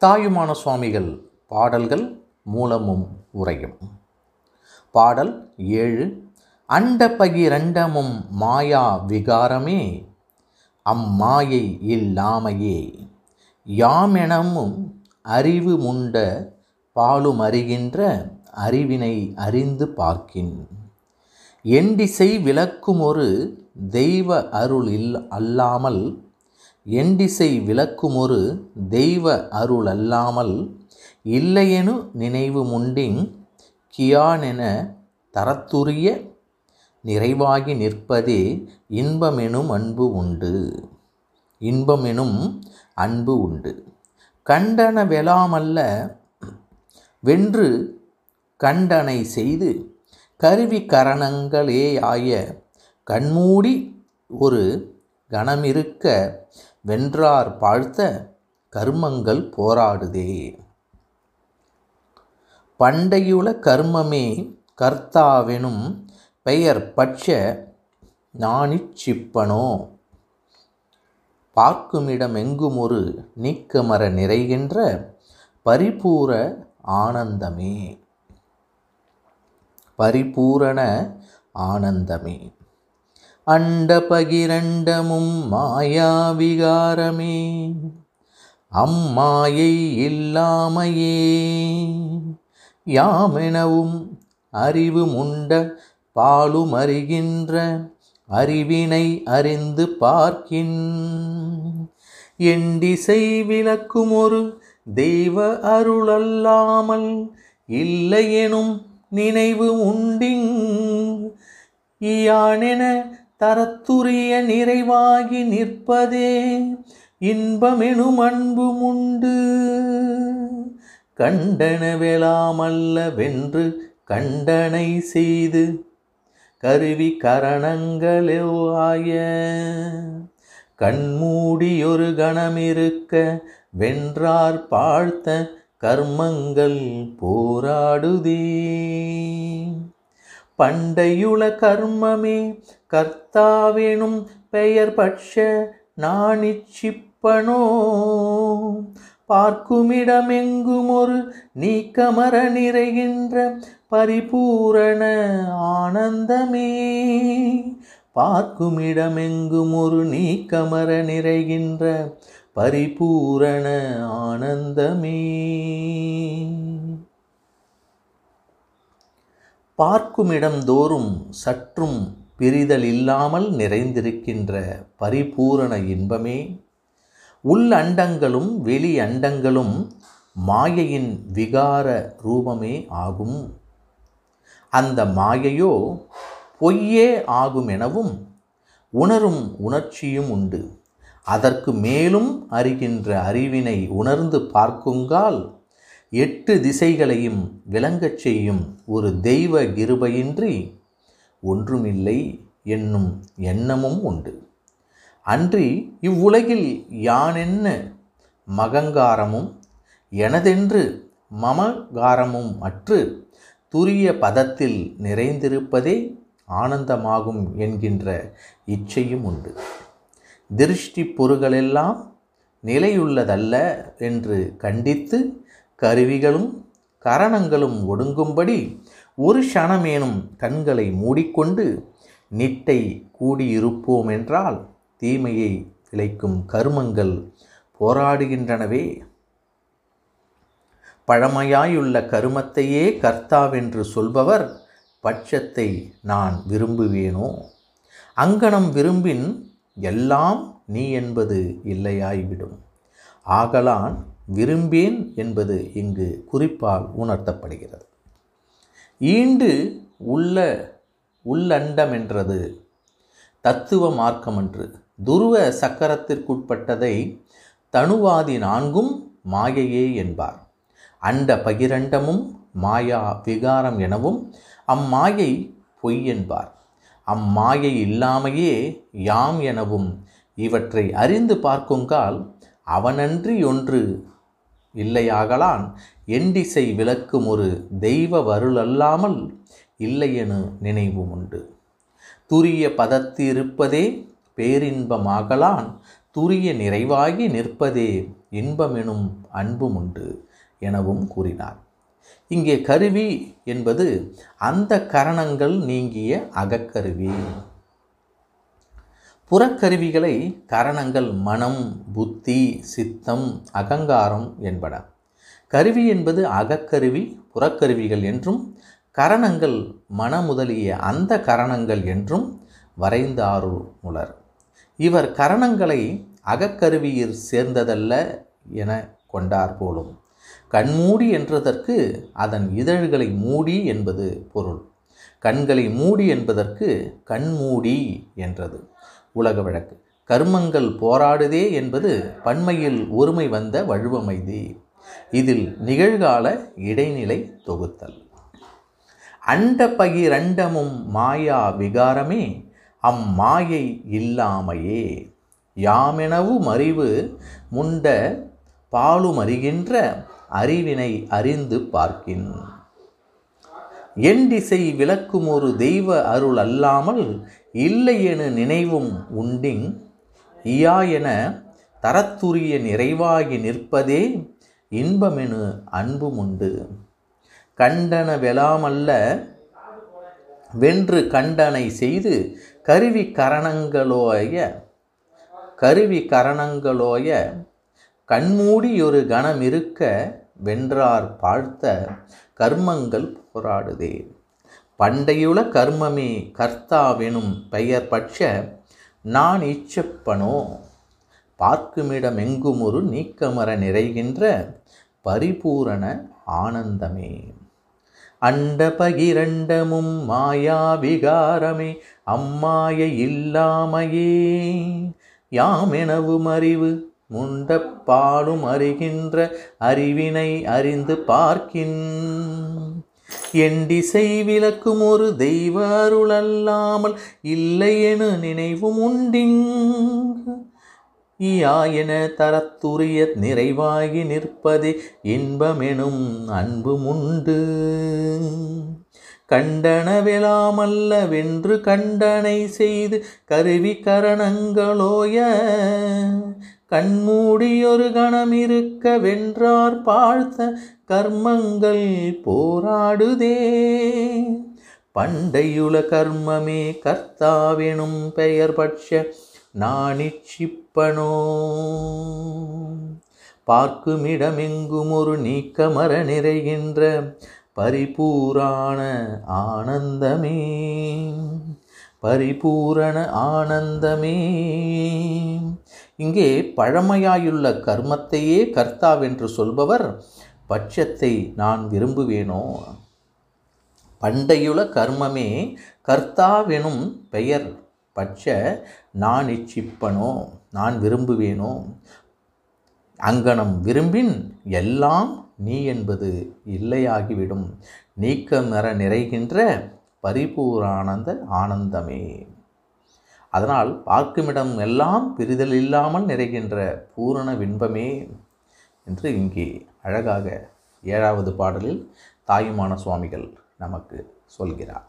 தாயுமான சுவாமிகள் பாடல்கள் மூலமும் உரையும். பாடல் ஏழு அண்ட பகிரண்டமும் மாயா விகாரமே அம்மாயை இல்லாமையே. யாமெனமும் அறிவு முண்ட பாலும் அறிகின்ற அறிவினை அறிந்து பார்க்கின். எண்டிசை விளக்கும் ஒரு தெய்வ அருள் இல் அல்லாமல் எண்டிசை விளக்குமொரு தெய்வ அருளல்லாமல் இல்லையெனு நினைவு முண்டின் கியானென தரத்துரிய நிறைவாகி நிற்பதே இன்பமெனும் அன்பு உண்டு. இன்பமெனும் அன்பு உண்டு. கண்டன வெலாமல்ல வென்று கண்டனை செய்து கருவி கரணங்களேயாய கண்மூடி ஒரு கணமிருக்க வென்றார் பாழ்த்த கர்மங்கள் போராடுதே. பண்டையுல கர்மமே கர்த்தாவெனும் பெயர் பட்ச நாணிச்சிப்பனோ பார்க்குமிடம் எங்கும் ஒரு நீக்கமர நிறைகின்ற பரிபூர ஆனந்தமே. பரிபூரண ஆனந்தமே. அண்ட பகிரண்டமும் மாயாவிகாரமே. அம்மாயை இல்லாமையே. யாமெனவும் அறிவு முண்ட பாலும் அறிகின்ற அறிவினை அறிந்து பார்க்கின். எண்டிசை விளக்கும் ஒரு தெய்வ அருளல்லாமல் இல்லையெனும் நினைவு உண்டிங் யானென தரத்துரிய நிறைவாகி நிற்பதே இன்பமெனும் அன்பும் உண்டு கண்டனவெலாமல்ல வென்று கண்டனை செய்து கருவி கரணங்களோ ஆய. கண்மூடியொரு கணமிருக்க வென்றார் பாழ்த்த கர்மங்கள் போராடுதே. பண்டையுள கர்மமே கர்த்தாவெனும் பெயர் பட்ச நாணிச்சிப்பனோ. பார்க்குமிடமெங்கும் ஒரு நீக்கமர நிறைகின்ற பரிபூரண ஆனந்தமே. பார்க்குமிடமெங்கும் ஒரு நீக்கமர நிறைகின்ற பரிபூரண ஆனந்தமே. பார்க்குமிடம் தோறும் சற்றும் பிரிதல் இல்லாமல் நிறைந்திருக்கின்ற பரிபூரண இன்பமே. உள் அண்டங்களும் வெளி அண்டங்களும் மாயையின் விகார ரூபமே ஆகும். அந்த மாயையோ பொய்யே ஆகும் எனவும் உணரும் உணர்ச்சியும் உண்டு. அதற்கு மேலும் அறிகின்ற அறிவினை உணர்ந்து பார்க்குங்கால் எட்டு திசைகளையும் விளங்கச் செய்யும் ஒரு தெய்வ கிருபையின்றி ஒன்றுமில்லை என்னும் எண்ணமும் உண்டு. அன்றி இவ்வுலகில் யானென்ன மகங்காரமும் எனதென்று மமகாரமும் அற்று துரிய பதத்தில் நிறைந்திருப்பதே ஆனந்தமாகும் என்கின்ற இச்சையும் உண்டு. திருஷ்டி பொருகளெல்லாம் நிலையுள்ளதல்ல என்று கண்டித்து கருவிகளும் கரணங்களும் ஒடுங்கும்படி ஒரு க்ஷணமேனும் கண்களை மூடிக்கொண்டு நிட்டை கூடியிருப்போம் என்றால் தீமையை விளைக்கும் கருமங்கள் போராடுகின்றனவே. பழமையாயுள்ள கருமத்தையே கர்த்தாவென்று சொல்பவர் பட்சத்தை நான் விரும்புவேனோ? அங்கனம் விரும்பின் எல்லாம் நீ என்பது இல்லையாய்விடும். ஆகலான் விரும்பேன் என்பது இங்கு குறிப்பால் உணர்த்தப்படுகிறது. ஈண்டு உள்ள உள்ளண்டமென்றது தத்துவ மார்க்கமன்று. துருவ சக்கரத்திற்குட்பட்டதை தனுவாதி நான்கும் மாயையே என்பார். அண்ட பகிரண்டமும் மாயா விகாரம் எனவும் அம்மாயை பொய் என்பார். அம்மாயை இல்லாமையே யாம் எனவும் இவற்றை அறிந்து பார்க்குங்கால் அவனன்றி ஒன்று இல்லையாகலான் எண்டிசை விளக்கும் ஒரு தெய்வ வருளல்லாமல் இல்லையெனு நினைவும் உண்டு துரிய பதத்திருப்பதே பேரின்பமாகலான் துரிய நிறைவாகி நிற்பதே இன்பமெனும் அன்பும் உண்டு எனவும் கூறினார். இங்கே கருவி என்பது அந்த கரணங்கள் நீங்கிய அகக்கருவி. புறக்கருவிகளை கரணங்கள் மனம் புத்தி சித்தம் அகங்காரம் என்பன. கருவி என்பது அகக்கருவி புறக்கருவிகள் என்றும் கரணங்கள் மன முதலிய அந்த கரணங்கள் என்றும் வரைந்தாரு முலர். இவர் கரணங்களை அகக்கருவியில் சேர்ந்ததல்ல என கொண்டார் போலும். கண்மூடி என்றதற்கு அதன் இதழ்களை மூடி என்பது பொருள். கண்களை மூடி என்பதற்கு கண்மூடி என்றது. உலக வழக்கு. கர்மங்கள் போராடுதே என்பது பன்மையில் ஒருமை வந்த வழுவமைதி. இதில் நிகழ்கால இடைநிலை தொகுத்தல். அண்ட பகிரண்டமும் மாயா விகாரமே அம்மாயை இல்லாமையே. யாமெனவும் அறிவு முண்ட பாலும் அறிகின்ற அறிவினை அறிந்து பார்க்கின். என் திசை விளக்கும் ஒரு தெய்வ அருள் அல்லாமல் இல்லையென நினைவும் உண்டிங் இயா என தரத்துரிய நிறைவாகி நிற்பதே இன்பமெனு அன்பும் உண்டு கண்டன வெலாமல்ல வென்று கண்டனை செய்து கருவி கரணங்களோய கருவி கரணங்களோய கண்மூடி ஒரு கணம் இருக்க வென்றார் பார்த்த கர்மங்கள் போராடுதே. பண்டையுள கர்மமே கர்த்தாவெனும் பெயர் பட்ச நான் இச்சப்பனோ. பார்க்குமிடம் எங்கும் ஒரு நீக்கமர நிறைகின்ற பரிபூரண ஆனந்தமே. அண்ட பகிரண்டமும் மாயா விகாரமே அம்மாய இல்லாமையே. யாமெனவும் அறிவு முண்டப்பாலும் அறிகின்ற அறிவினை அறிந்து பார்க்கின். எண்டிசை விளக்கும் ஒரு தெய்வ அருள் அல்லாமல் இல்லை என நினைவும் உண்டிங் ஈயா என தரத்துரிய நிறைவாகி நிற்பதே இன்பமெனும் அன்பும் உண்டு. கண்டனவிழாமல்ல வென்று கண்டனை செய்து கருவி கரணங்களோய கண்மூடியொரு கணம் இருக்க வென்றார் பார்த்த கர்மங்கள் போராடுதே. பண்டையுல கர்மமே கர்த்தாவெனும் பெயர் பட்ச நாணிச்சிப்பனோ. பார்க்குமிடமெங்கும் ஒரு நீக்கமர நிறைகின்ற பரிபூரான ஆனந்தமே. பரிபூரண ஆனந்தமே. இங்கே பழமையாயுள்ள கர்மத்தையே கர்த்தாவென்று சொல்பவர் பட்சத்தை நான் விரும்புவேனோ? பண்டையுல கர்மமே கர்த்தாவெனும் பெயர் பட்ச நான் இச்சிப்பனோ? நான் விரும்புவேனோ? அங்கனம் விரும்பின் எல்லாம் நீ என்பது இல்லையாகிவிடும். நீக்கமர நிறைகின்ற பரிபூரானந்த ஆனந்தமே. அதனால் பார்க்குமிடம் எல்லாம் பிரிதல் இல்லாமல் நிறைகின்ற பூரண வின்பமே என்று இங்கே அழகாக ஏழாவது பாடலில் தாயுமான சுவாமிகள் நமக்கு சொல்கிறார்.